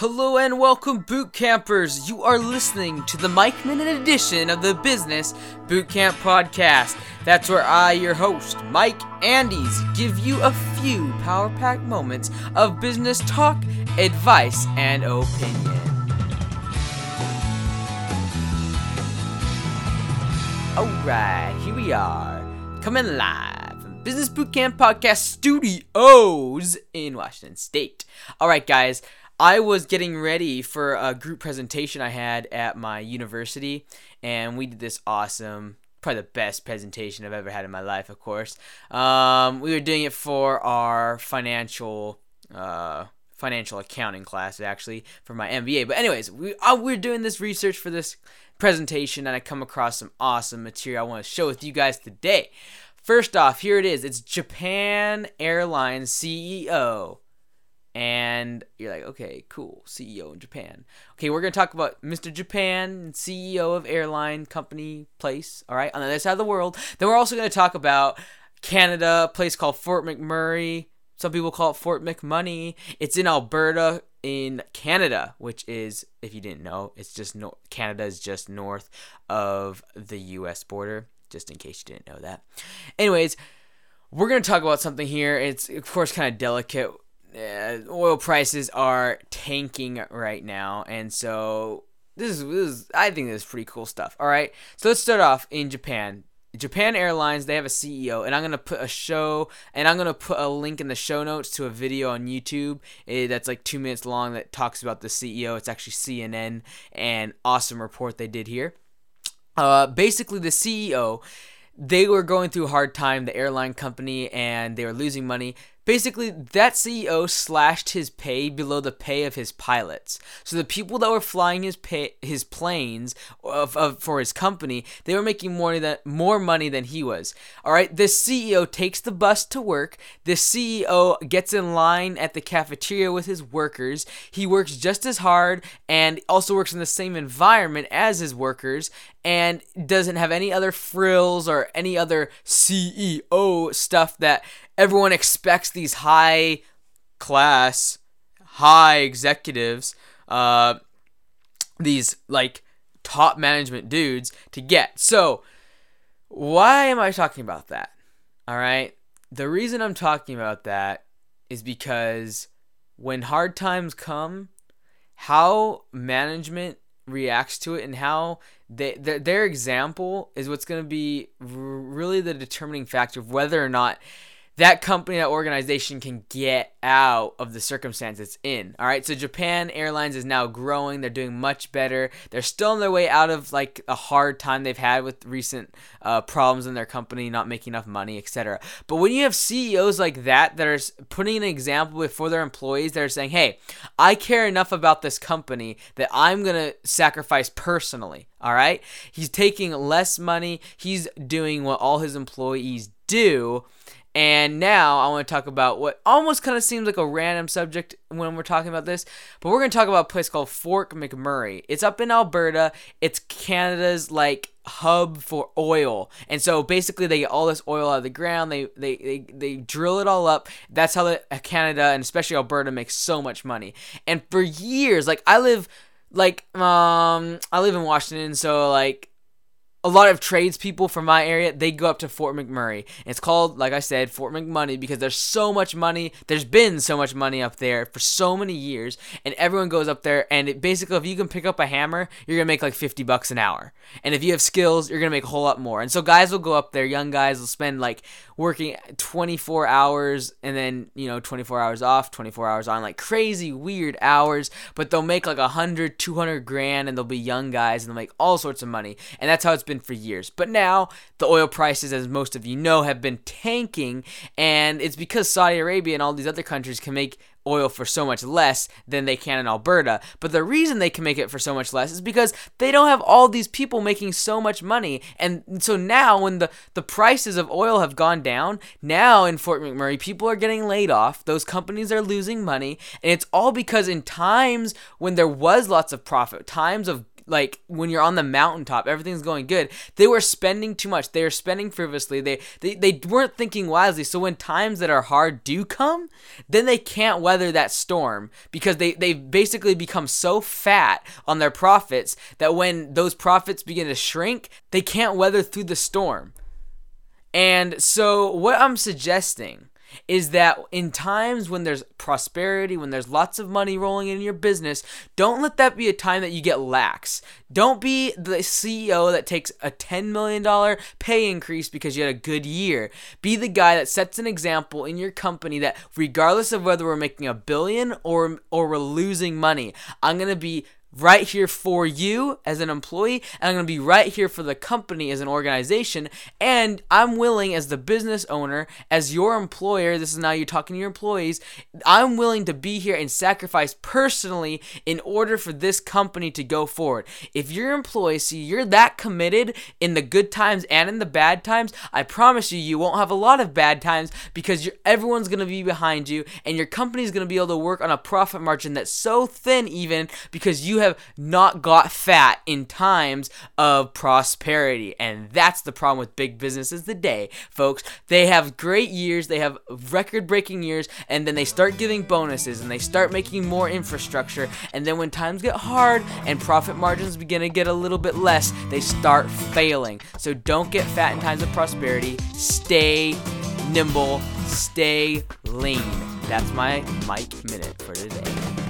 Hello and welcome, boot campers. You are listening to the Mike Minute edition of the Business Boot Camp Podcast. That's where I, your host, Mike Andes, give you a few power packed moments of business talk, advice, and opinion. Alright, here we are, coming live from Business Boot Camp Podcast Studios in Washington State. Alright, guys. I was getting ready for a group presentation I had at my university, and we did this awesome, probably the best presentation I've ever had in my life, of course. Um, we were doing it for our financial. Uh, financial accounting class actually for my MBA. But anyways, we uh, we're doing this research for this presentation and I come across some awesome material I want to show with you guys today. First off, here it is. It's Japan Airlines CEO and you're like, okay, cool, CEO in Japan. Okay, we're gonna talk about Mr. Japan, CEO of airline company place. All right, on the other side of the world. Then we're also gonna talk about Canada, a place called Fort McMurray. Some people call it Fort McMoney. It's in Alberta, in Canada, which is, if you didn't know, it's just no- Canada is just north of the U.S. border. Just in case you didn't know that. Anyways, we're gonna talk about something here. It's of course kind of delicate uh, oil prices are tanking right now, and so this is, this is I think this is pretty cool stuff. All right, so let's start off in Japan. Japan Airlines, they have a CEO, and I'm gonna put a show, and I'm gonna put a link in the show notes to a video on YouTube eh, that's like two minutes long that talks about the CEO. It's actually CNN, and awesome report they did here. Uh, basically, the CEO, they were going through a hard time, the airline company, and they were losing money basically that CEO slashed his pay below the pay of his pilots. So the people that were flying his pay, his planes of, of, for his company, they were making more than more money than he was. All right, this CEO takes the bus to work. This CEO gets in line at the cafeteria with his workers. He works just as hard and also works in the same environment as his workers and doesn't have any other frills or any other CEO stuff that everyone expects these high class, high executives, uh, these like top management dudes to get. So, why am I talking about that? All right. The reason I'm talking about that is because when hard times come, how management reacts to it and how they their, their example is what's going to be really the determining factor of whether or not that company, that organization can get out of the circumstance it's in. All right, so Japan Airlines is now growing. They're doing much better. They're still on their way out of like a hard time they've had with recent uh, problems in their company, not making enough money, etc. But when you have CEOs like that that are putting an example before their employees, that are saying, "Hey, I care enough about this company that I'm gonna sacrifice personally." All right, he's taking less money. He's doing what all his employees do and now I want to talk about what almost kind of seems like a random subject when we're talking about this, but we're going to talk about a place called Fort McMurray. It's up in Alberta. It's Canada's like hub for oil. And so basically they get all this oil out of the ground. They they they, they drill it all up. That's how the, Canada and especially Alberta makes so much money. And for years, like I live like um I live in Washington, so like a lot of tradespeople from my area they go up to Fort McMurray. It's called, like I said, Fort McMoney because there's so much money. There's been so much money up there for so many years, and everyone goes up there. And it, basically, if you can pick up a hammer, you're gonna make like 50 bucks an hour. And if you have skills, you're gonna make a whole lot more. And so guys will go up there. Young guys will spend like working 24 hours and then you know 24 hours off, 24 hours on, like crazy weird hours. But they'll make like 100, 200 grand, and they'll be young guys and they'll make all sorts of money. And that's how it's been for years. But now the oil prices, as most of you know, have been tanking, and it's because Saudi Arabia and all these other countries can make oil for so much less than they can in Alberta. But the reason they can make it for so much less is because they don't have all these people making so much money. And so now when the, the prices of oil have gone down, now in Fort McMurray, people are getting laid off. Those companies are losing money. And it's all because in times when there was lots of profit, times of like when you're on the mountaintop, everything's going good. They were spending too much. They were spending frivolously. They they, they weren't thinking wisely. So when times that are hard do come, then they can't weather that storm because they they've basically become so fat on their profits that when those profits begin to shrink, they can't weather through the storm. And so what I'm suggesting is that in times when there's prosperity, when there's lots of money rolling in your business, don't let that be a time that you get lax. Don't be the CEO that takes a $10 million pay increase because you had a good year. Be the guy that sets an example in your company that regardless of whether we're making a billion or or we're losing money, I'm going to be right here for you as an employee, and I'm going to be right here for the company as an organization. And I'm willing, as the business owner, as your employer, this is now you're talking to your employees, I'm willing to be here and sacrifice personally in order for this company to go forward. If your employees see you're that committed in the good times and in the bad times, I promise you, you won't have a lot of bad times because everyone's going to be behind you, and your company's going to be able to work on a profit margin that's so thin, even because you have have not got fat in times of prosperity. And that's the problem with big businesses today, folks. They have great years, they have record breaking years, and then they start giving bonuses and they start making more infrastructure. And then when times get hard and profit margins begin to get a little bit less, they start failing. So don't get fat in times of prosperity. Stay nimble, stay lean. That's my Mike Minute for today.